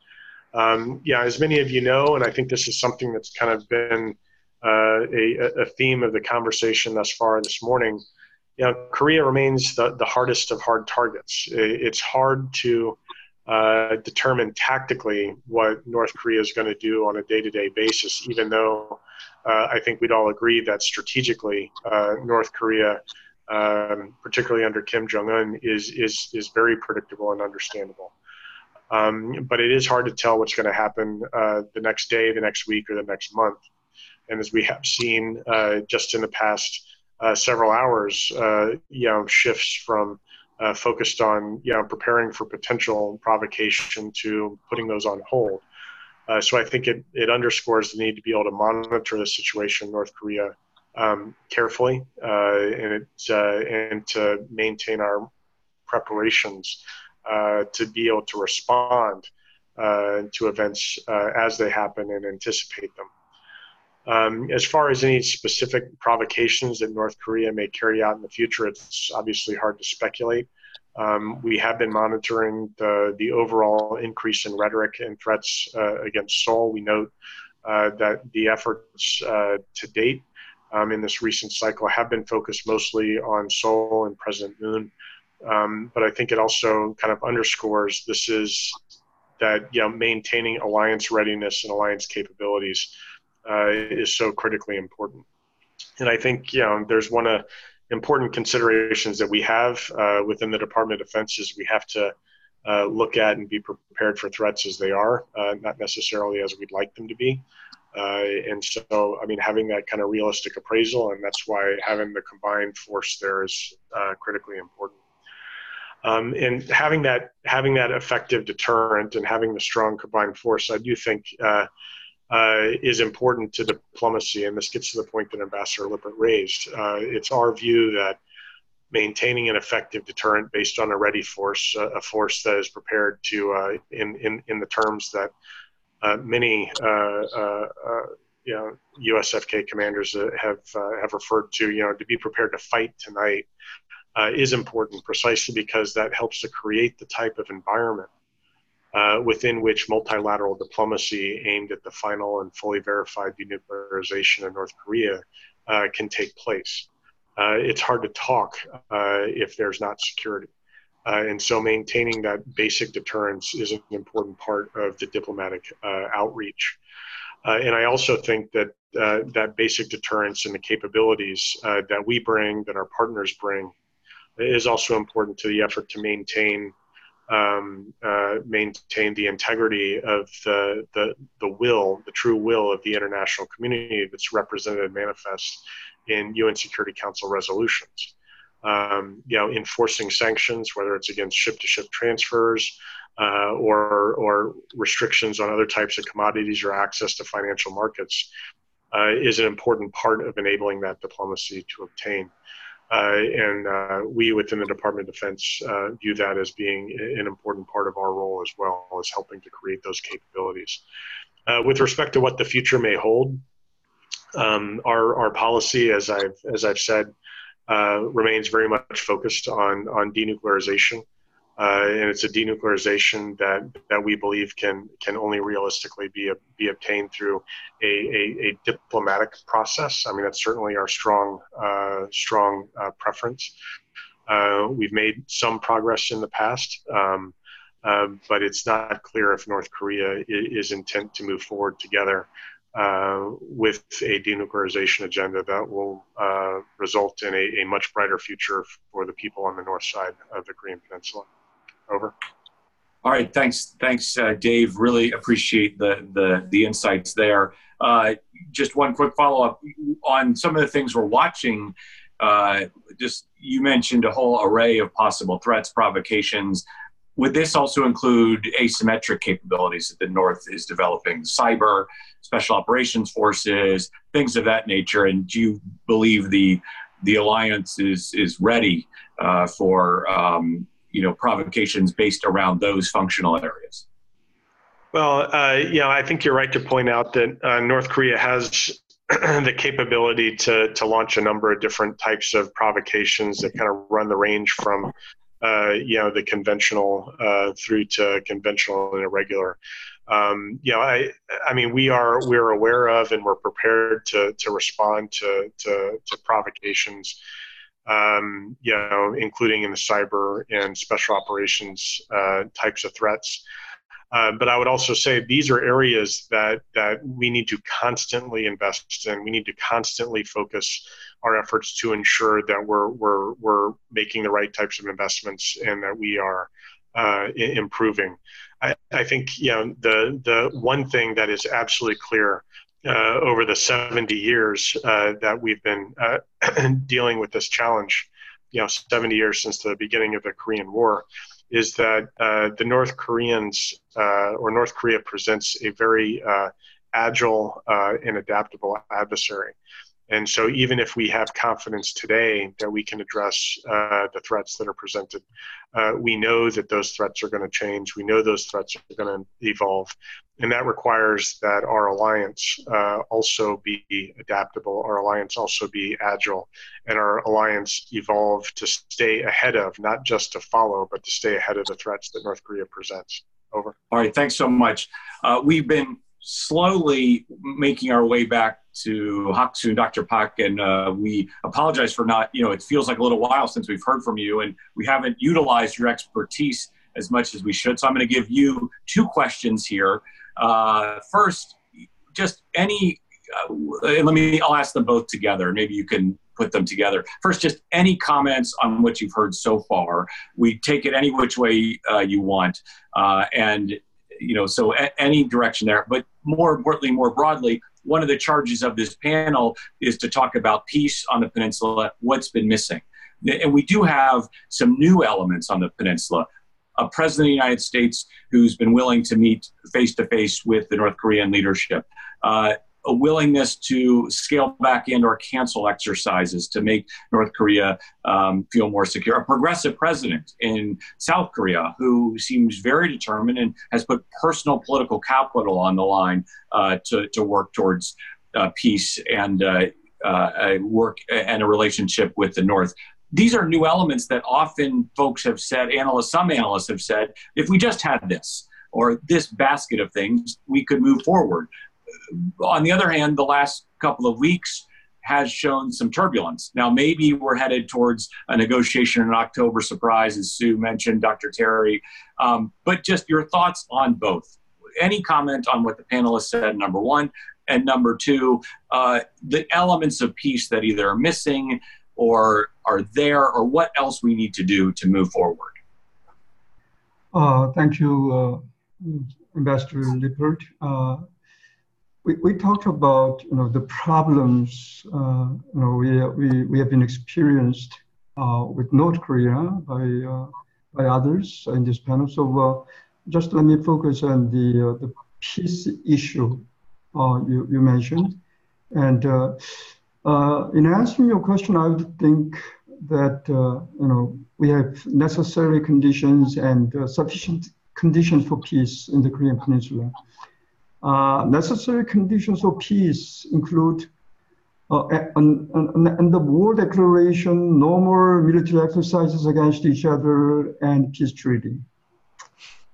Um, yeah, as many of you know, and I think this is something that's kind of been uh, a, a, theme of the conversation thus far this morning. You know, Korea remains the, the hardest of hard targets. It's hard to uh, determine tactically what North Korea is going to do on a day to day basis, even though uh, I think we'd all agree that strategically, uh, North Korea, um, particularly under Kim Jong un, is, is, is very predictable and understandable. Um, but it is hard to tell what's going to happen uh, the next day, the next week, or the next month. And as we have seen uh, just in the past several hours, you know, shifts from uh, focused on you know, preparing for potential provocation to putting those on hold. Uh, so I think it, it underscores the need to be able to monitor the situation in North Korea um, carefully uh, and, it, uh, and to maintain our preparations uh, to be able to respond uh, to events as they happen and anticipate them. Um, as far as any specific provocations that North Korea may carry out in the future, it's obviously hard to speculate. Um, we have been monitoring the, the overall increase in rhetoric and threats uh, against Seoul. We note uh, that the efforts uh, to date um, in this recent cycle have been focused mostly on Seoul and President Moon. Um, but I think it also kind of underscores this is that you know maintaining alliance readiness and alliance capabilities uh, is so critically important. And I think you know there's one of important considerations that we have uh, within the Department of Defense is we have to uh, look at and be prepared for threats as they are, uh, not necessarily as we'd like them to be. Uh, and so, I mean, having that kind of realistic appraisal, and that's why having the combined force there is uh, critically important. Um, and having that having that effective deterrent and having the strong combined force, I do think uh, uh, is important to diplomacy. And this gets to the point that Ambassador Lippert raised. Uh, it's our view that maintaining an effective deterrent based on a ready force, uh, a force that is prepared to, uh, in, in, in the terms that uh, many you know, USFK commanders have have referred to, you know, to be prepared to fight tonight uh, is important precisely because that helps to create the type of environment uh, within which multilateral diplomacy aimed at the final and fully verified denuclearization of North Korea uh, can take place. Uh, it's hard to talk uh, if there's not security. Uh, and so maintaining that basic deterrence is an important part of the diplomatic outreach. and I also think that that basic deterrence and the capabilities that we bring, that our partners bring, is also important to the effort to maintain um, uh, maintain the integrity of the, the the will, the true will of the international community that's represented and manifest in UN Security Council resolutions. Um, you know, enforcing sanctions, whether it's against ship-to-ship transfers uh, or or restrictions on other types of commodities or access to financial markets, uh, is an important part of enabling that diplomacy to obtain. Uh, and uh, we within the Department of Defense uh, view that as being an important part of our role as well as helping to create those capabilities. with respect to what the future may hold, um, our, our policy, as I've, as I've said, remains very much focused on, on denuclearization. Uh, and it's a denuclearization that that we believe can can only realistically be a, be obtained through a, a, a, diplomatic process. I mean, that's certainly our strong uh, strong uh, preference. Uh, we've made some progress in the past, um, uh, but it's not clear if North Korea is, intent to move forward together. Uh, with a denuclearization agenda that will result in a, a much brighter future for the people on the north side of the Korean Peninsula. Over. All right, thanks, thanks, uh, Dave. Really appreciate the the, the insights there. Uh, just one quick follow up on some of the things we're watching. Uh, just you mentioned a whole array of possible threats, provocations. Would this also include asymmetric capabilities that the North is developing, cyber, special operations forces, things of that nature? And do you believe the the alliance is is ready uh, for um, you know provocations based around those functional areas? Well uh, know i think you're right to point out that uh, north korea has [clears throat] the capability to to launch a number of different types of provocations that kind of run the range from uh, you know the conventional uh, through to conventional and irregular. Um, you know, I, I mean, we are we're aware of and we're prepared to to respond to to, to provocations um, you know, including in the cyber and special operations uh, types of threats. Uh, but I would also say these are areas that that we need to constantly invest in. We need to constantly focus our efforts to ensure that we're we're we're making the right types of investments and that we are uh, improving. I, I think you know the the one thing that is absolutely clear uh, over the 70 years uh, that we've been uh, [clears throat] dealing with this challenge, you know, 70 years since the beginning of the Korean War, is that uh, the North Koreans uh, or North Korea presents a very uh, agile and adaptable adversary. And so, even if we have confidence today that we can address uh, the threats that are presented, uh, we know that those threats are going to change. We know those threats are going to evolve. And that requires that our alliance uh, also be adaptable, our alliance also be agile, and our alliance evolve to stay ahead of, not just to follow, but to stay ahead of the threats that North Korea presents. Over. All right, thanks so much. Uh, we've been slowly making our way back to Haksoon, Dr. Paik, and uh, we apologize for not, you know, it feels like a little while since we've heard from you, and we haven't utilized your expertise as much as we should. So I'm going to give you two questions here. Uh, first, just any, uh, let me, I'll ask them both together. Maybe you can put them together. First, just any comments on what you've heard so far. We take it any which way uh, you want. Uh, and, you know, so a- any direction there. But more importantly, more broadly, one of the charges of this panel is to talk about peace on the peninsula, what's been missing. And we do have some new elements on the peninsula. A president of the United States who's been willing to meet face to face with the North Korean leadership. Uh, a willingness to scale back in or cancel exercises to make North Korea um, feel more secure. A progressive president in South Korea who seems very determined and has put personal political capital on the line uh, to, to work towards uh, peace and uh, uh work and a relationship with the North. These are new elements that often folks have said, analysts, some analysts have said, if we just had this or this basket of things, we could move forward on the other hand, the last couple of weeks has shown some turbulence. Now, maybe we're headed towards a negotiation in October surprise, as Sue mentioned, Dr. Terry. Um, but just your thoughts on both. Any comment on what the panelists said, number one, and number two, uh, the elements of peace that either are missing or are there, or what else we need to do to move forward? Uh, thank you, uh, Ambassador Lippert. We, we talked about you know the problems uh, you know we, we, we have been experienced uh, with North Korea by uh, by others in this panel. So uh, just let me focus on the uh, the peace issue uh, you, you mentioned, and in answering your question, I would think that you know we have necessary conditions and sufficient conditions for peace in the Korean Peninsula. Uh, necessary conditions of peace include uh, and, and, the war declaration, no more military exercises against each other, and peace treaty.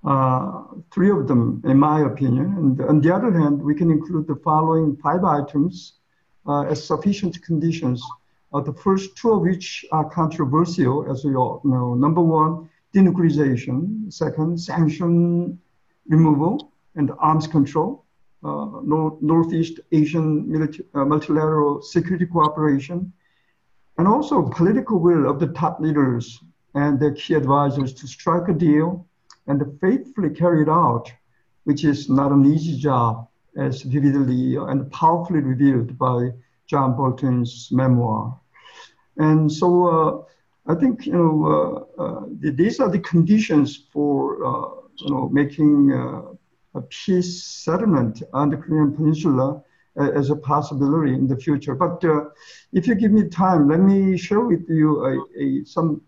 Uh, three of them, in my opinion. And on the other hand, we can include the following five items uh, as sufficient conditions. Uh, the first two of which are controversial, as we all know. Number one, denuclearization. Second, sanction removal and arms control, uh, North, Northeast Asian uh, multilateral security cooperation, and also political will of the top leaders and their key advisors to strike a deal and faithfully carry it out, which is not an easy job, as vividly and powerfully revealed by John Bolton's memoir. And so uh, I think you know uh, uh, these are the conditions for uh, you know making peace settlement on the Korean Peninsula uh, as a possibility in the future. But uh, if you give me time, let me share with you a, a, some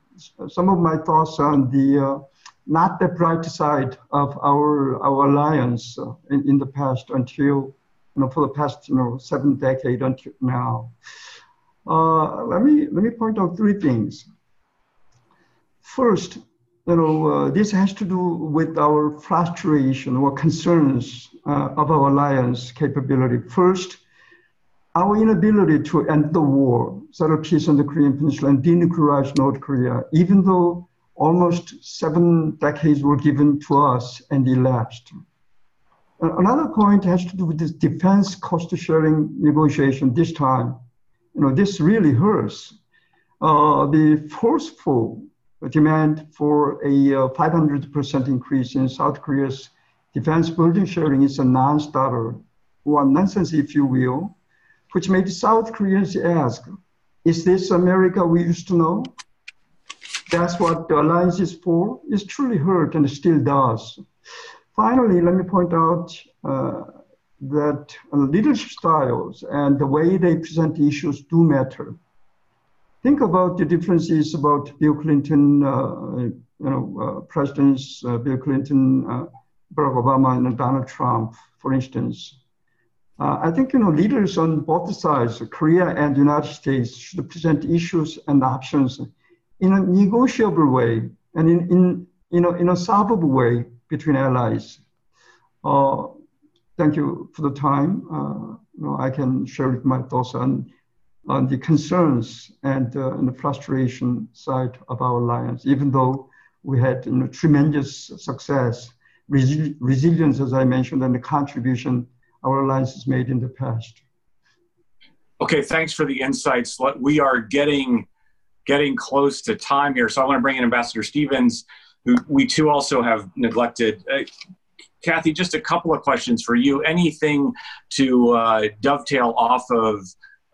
some of my thoughts on the uh, not the bright side of our our alliance in, in the past until you know for the past you know seven decades until now. Uh, let me let me point out three things. First, you know, uh, this has to do with our frustration or concerns uh, of our alliance capability. First, our inability to end the war, settle peace on the Korean Peninsula, and denuclearize North Korea, even though almost seven decades were given to us and elapsed. Another point has to do with this defense cost sharing negotiation this time. You know, this really hurts. Uh, the forceful demand for a 500% uh, increase in South Korea's defense burden sharing is a non-starter, or nonsense, if you will, which made South Koreans ask, is this America we used to know? That's what the alliance is for. It's truly hurt and still does. Finally, let me point out uh, that leadership styles and the way they present issues do matter think about the differences about Bill Clinton, uh, you know, uh, presidents uh, Bill Clinton, uh, Barack Obama, and Donald Trump, for instance. Uh, I think you know leaders on both sides, Korea and United States, should present issues and options in a negotiable way and in, in you know in a solvable way between allies. Uh, thank you for the time. you know, I can share my thoughts on on the concerns and, uh, and the frustration side of our alliance, even though we had you know, tremendous success, Resi- resilience, as I mentioned, and the contribution our alliance has made in the past. Okay, thanks for the insights. We are getting getting close to time here, so I want to bring in Ambassador Stephens, who we too also have neglected. Uh, Kathy, just a couple of questions for you. Anything to uh, dovetail off of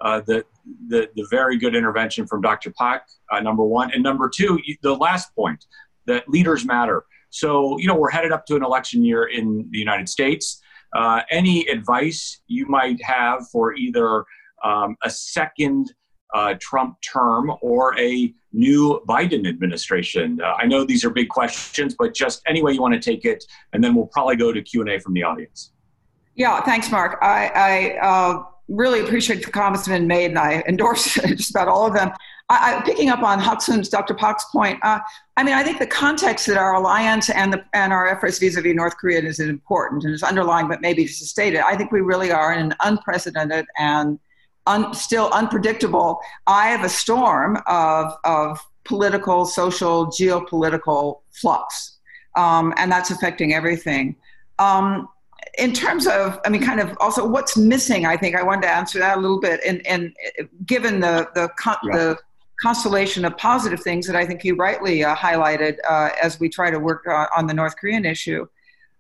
uh, the, the, the very good intervention from Dr. Paik, uh, number one, and number two, the last point that leaders matter. So you know we're headed up to an election year in the United States. Uh, any advice you might have for either um, a second uh, Trump term or a new Biden administration? Uh, I know these are big questions, but just any way you want to take it, and then we'll probably go to Q and A from the audience. Yeah, thanks, Mark. I, I uh, really appreciate the comments been made, and I endorse [laughs] just about all of them. I, I, picking up on Hak-Soon's, Dr. Paik's point, uh, I mean, I think the context that our alliance and, the, and our efforts vis-a-vis North Korea is important and is underlying, but maybe just to state it, I think we really are in an unprecedented and un, still unpredictable eye of a storm of, of political, social, geopolitical flux. Um, and that's affecting everything. Um, in terms of, I mean, kind of also what's missing, I think I wanted to answer that a little bit. And, and given the, the, yeah. the constellation of positive things that I think you rightly uh, highlighted uh, as we try to work uh, on the North Korean issue,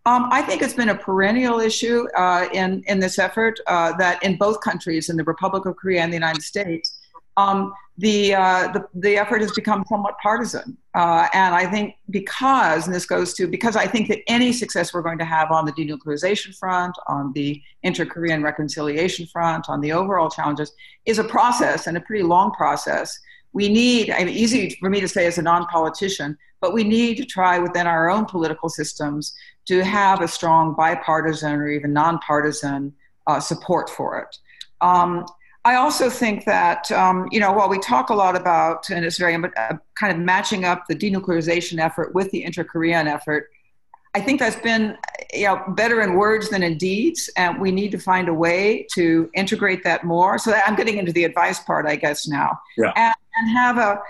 um, I think it's been a perennial issue uh, in, in this effort uh, that in both countries, in the Republic of Korea and the United States, um, the, uh, the, the effort has become somewhat partisan. Uh, and I think because, and this goes to, because I think that any success we're going to have on the denuclearization front, on the inter Korean reconciliation front, on the overall challenges, is a process and a pretty long process. We need, I mean, easy for me to say as a non politician, but we need to try within our own political systems to have a strong bipartisan or even nonpartisan uh, support for it. Um, I also think that, um, you know, while we talk a lot about, and it's very uh, kind of matching up the denuclearization effort with the inter Korean effort, I think that's been you know, better in words than in deeds, and we need to find a way to integrate that more. So I'm getting into the advice part, I guess, now. Yeah. And, and have a,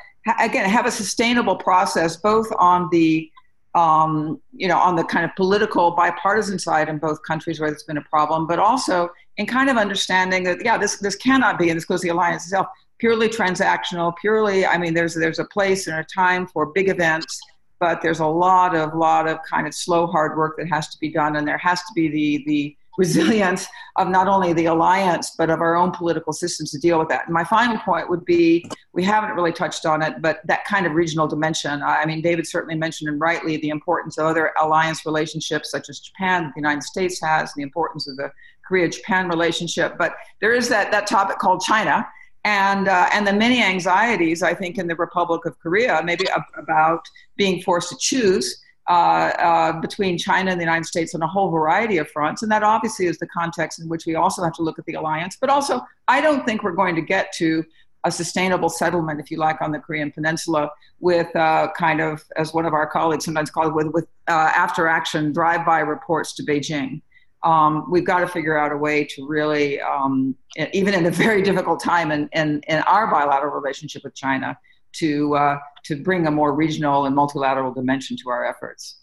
again have a sustainable process both on the um, you know on the kind of political bipartisan side in both countries where there's been a problem but also in kind of understanding that yeah this this cannot be and this goes to the alliance itself purely transactional purely i mean there's there's a place and a time for big events but there's a lot of lot of kind of slow hard work that has to be done and there has to be the the resilience of not only the alliance but of our own political systems to deal with that. And my final point would be we haven't really touched on it, but that kind of regional dimension. I mean, David certainly mentioned and rightly the importance of other alliance relationships such as Japan, the United States has, and the importance of the Korea-Japan relationship. But there is that that topic called China. And, uh, and the many anxieties, I think, in the Republic of Korea, maybe about being forced to choose uh, uh, between China and the United States on a whole variety of fronts. And that obviously is the context in which we also have to look at the alliance. But also, I don't think we're going to get to a sustainable settlement, if you like, on the Korean Peninsula with uh, kind of, as one of our colleagues sometimes call it, with, with uh, after action drive by reports to Beijing. Um, we've got to figure out a way to really, um, even in a very difficult time in, in, in our bilateral relationship with China, to uh, to bring a more regional and multilateral dimension to our efforts.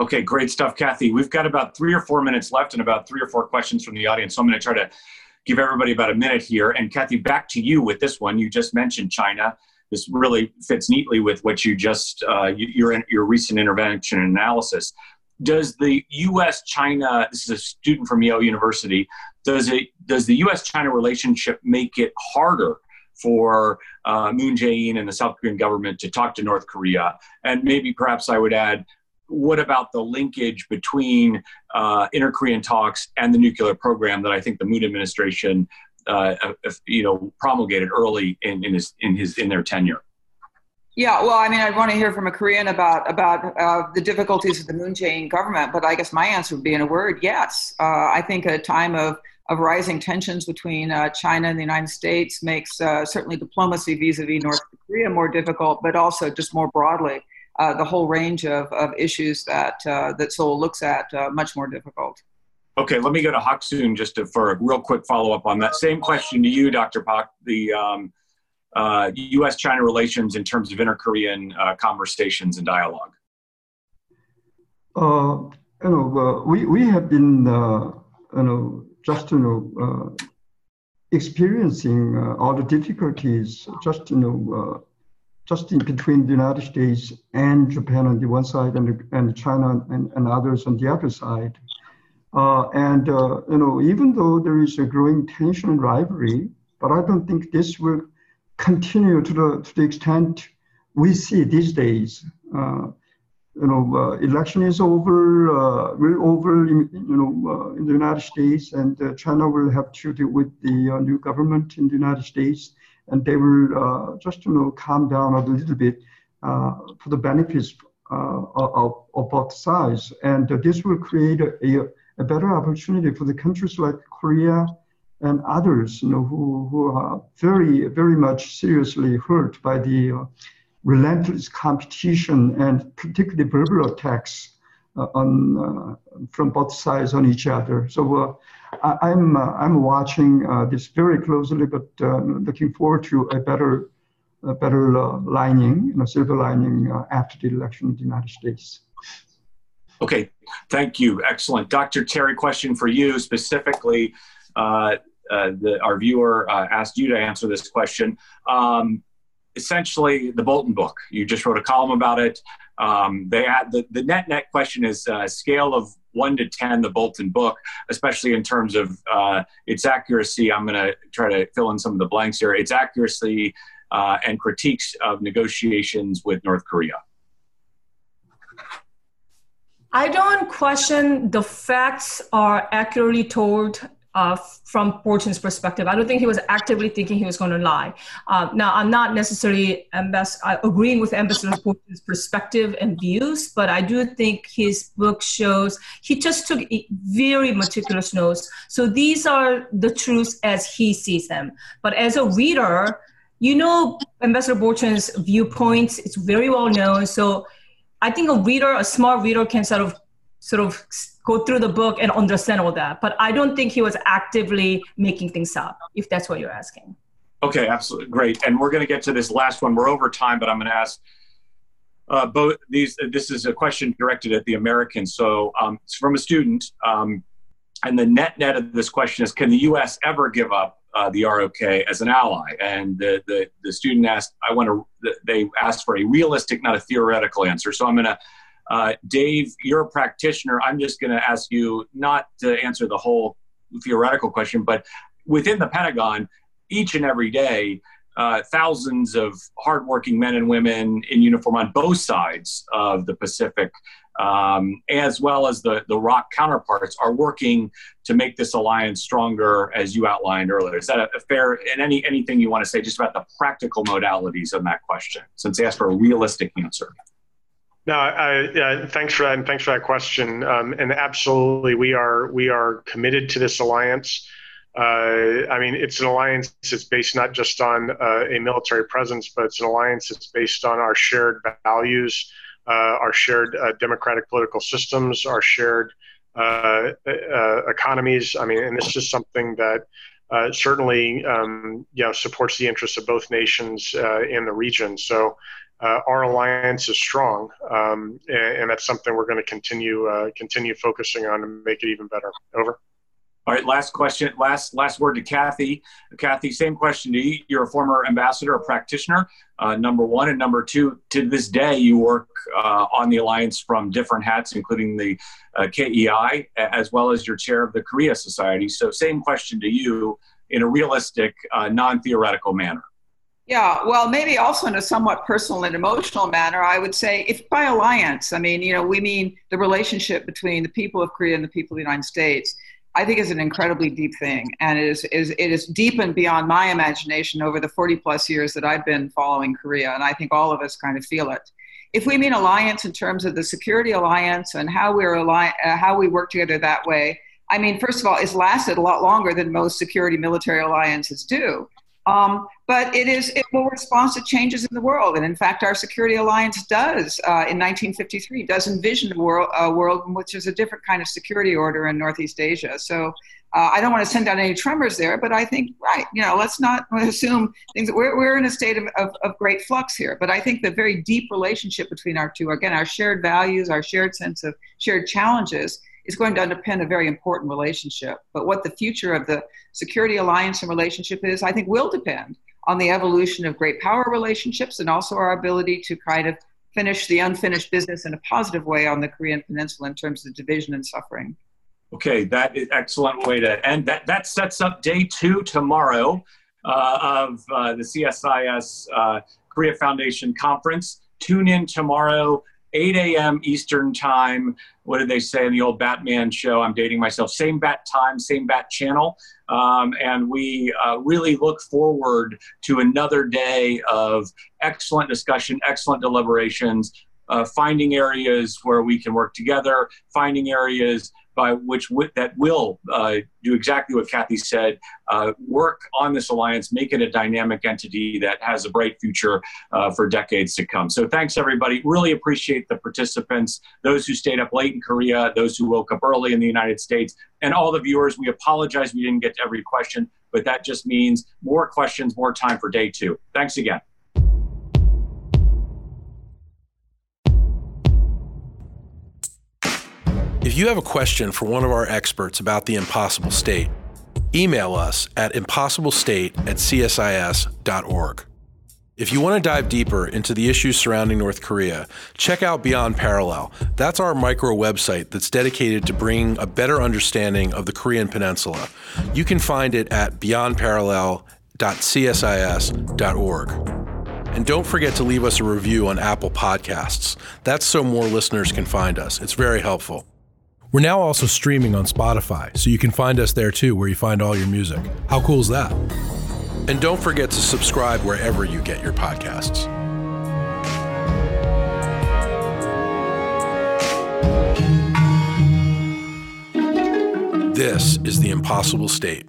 Okay, great stuff, Kathy. We've got about three or four minutes left and about three or four questions from the audience. So I'm going to try to give everybody about a minute here. And Kathy, back to you with this one. You just mentioned China. This really fits neatly with what you just uh, your your recent intervention analysis. Does the U.S. China? This is a student from Yale University. Does it? Does the U.S. China relationship make it harder for uh, Moon Jae-in and the South Korean government to talk to North Korea. And maybe perhaps I would add, what about the linkage between uh, inter-Korean talks and the nuclear program that I think the Moon administration, uh, you know, promulgated early in, in his in his in their tenure? Yeah, well, I mean, I'd want to hear from a Korean about about uh, the difficulties of the Moon Jae-in government, but I guess my answer would be in a word, yes. Uh, I think a time of of rising tensions between uh, China and the United States makes uh, certainly diplomacy vis-a-vis North Korea more difficult, but also just more broadly uh, the whole range of, of issues that uh, that Seoul looks at much more difficult. Okay, let me go to Hak-Soon just to, for a real quick follow-up on that same question to you, Dr. Paik. The um, uh, U.S. China relations in terms of inter Korean uh, conversations and dialogue? Uh, you know, uh, we, we have been, uh, you know, just, you know, experiencing all the difficulties, just, you know, just in between the United States and Japan on the one side and, and China and, and others on the other side. Uh, and, uh, you know, even though there is a growing tension and rivalry, but I don't think this will continue to the, to the extent we see these days. Uh, you know, uh, election is over, uh, will over, in, you know, uh, in the United States, and China will have to deal with the new government in the United States and they will uh, just you know calm down a little bit uh, for the benefits uh, of, of both sides, and this will create a, a better opportunity for the countries like Korea and others, you know, who, who are very, very much seriously hurt by the uh, relentless competition and particularly verbal attacks uh, on uh, from both sides on each other. So I, am I'm, I'm watching uh, this very closely, but looking forward to a better a better uh, lining, you know, silver lining uh, after the election in the United States. Okay, thank you. Excellent. Dr. Terry, question for you specifically. Uh, uh, the, our viewer uh, asked you to answer this question. Um, essentially, the Bolton book. You just wrote a column about it. Um, they had, the, the net net question is uh, scale of one to 10, the Bolton book, especially in terms of uh, its accuracy. I'm going to try to fill in some of the blanks here. Its accuracy uh, and critiques of negotiations with North Korea. I don't question the facts are accurately told uh, from Bolton's perspective. I don't think he was actively thinking he was going to lie. Uh, now, I'm not necessarily ambas- uh, agreeing with Ambassador Bolton's perspective and views, but I do think his book shows he just took very meticulous notes. So these are the truths as he sees them. But as a reader, you know Ambassador Bolton's viewpoints. It's very well known. So I think a reader, a smart reader, can sort of sort of go through the book and understand all that. But I don't think he was actively making things up, if that's what you're asking. Okay, absolutely great. And we're going to get to this last one. We're over time, but I'm going to ask uh, both these. This is a question directed at the Americans. So um, it's from a student. Um, and the net net of this question is: Can the U.S. ever give up uh, the ROK as an ally? And the, the the student asked, I want to. They asked for a realistic, not a theoretical answer. So I'm going to uh, Dave, you're a practitioner. I'm just going to ask you not to answer the whole theoretical question, but within the Pentagon, each and every day, uh, thousands of hardworking men and women in uniform on both sides of the Pacific, um, as well as the, the ROK counterparts, are working to make this alliance stronger, as you outlined earlier. Is that a, a fair, and any anything you want to say just about the practical modalities of that question, since they asked for a realistic answer? No, I, thanks for that, and thanks for that question. Um, and absolutely, we are we are committed to this alliance. Uh, I mean, it's an alliance that's based not just on uh, a military presence, but it's an alliance that's based on our shared values, uh, our shared uh, democratic political systems, our shared uh, uh, economies. I mean, and this is something that certainly um, you know supports the interests of both nations in the region. So uh, our alliance is strong, um, and, and, that's something we're going to continue uh, continue focusing on to make it even better. Over. All right, last question, last last word to Kathy. Kathy, same question to you. You're a former ambassador, a practitioner. Uh, number one and number two, to this day, you work uh, on the alliance from different hats, including the uh, KEI, as well as your chair of the Korea Society. So, same question to you in a realistic, uh, non-theoretical manner. Yeah, well, maybe also in a somewhat personal and emotional manner, I would say if by alliance, I mean, you know, we mean the relationship between the people of Korea and the people of the United States. I think is an incredibly deep thing, and it is, is it is deepened beyond my imagination over the 40 plus years that I've been following Korea, and I think all of us kind of feel it. If we mean alliance in terms of the security alliance and how we're uh, how we work together that way, I mean, first of all, it's lasted a lot longer than most security military alliances do. Um, but it is it will respond to changes in the world, and in fact, our security alliance does uh, in 1953 does envision a world, a world in which is a different kind of security order in Northeast Asia. So. Uh, I don't want to send out any tremors there, but I think, right, you know, let's not [laughs] assume things. We're, we're in a state of, of, of great flux here, but I think the very deep relationship between our two, again, our shared values, our shared sense of shared challenges, is going to underpin a very important relationship. But what the future of the security alliance and relationship is, I think, will depend on the evolution of great power relationships and also our ability to kind of finish the unfinished business in a positive way on the Korean Peninsula in terms of division and suffering. Okay, that is excellent way to end. That that sets up day two tomorrow uh, of uh, the CSIS uh, Korea Foundation conference. Tune in tomorrow 8 a.m. Eastern Time. What did they say in the old Batman show? I'm dating myself. Same bat time, same bat channel. Um, and we uh, really look forward to another day of excellent discussion, excellent deliberations, uh, finding areas where we can work together, finding areas by which w- that will uh, do exactly what Kathy said, uh, work on this alliance, make it a dynamic entity that has a bright future uh, for decades to come. So thanks everybody. Really appreciate the participants, those who stayed up late in Korea, those who woke up early in the United States, and all the viewers. We apologize we didn't get to every question, but that just means more questions, more time for day two. Thanks again. If you have a question for one of our experts about the impossible state, email us at impossiblestate at csis.org. If you want to dive deeper into the issues surrounding North Korea, check out Beyond Parallel. That's our micro website that's dedicated to bringing a better understanding of the Korean Peninsula. You can find it at beyondparallel.csis.org. And don't forget to leave us a review on Apple Podcasts. That's so more listeners can find us. It's very helpful. We're now also streaming on Spotify, so you can find us there too, where you find all your music. How cool is that? And don't forget to subscribe wherever you get your podcasts. This is The Impossible State.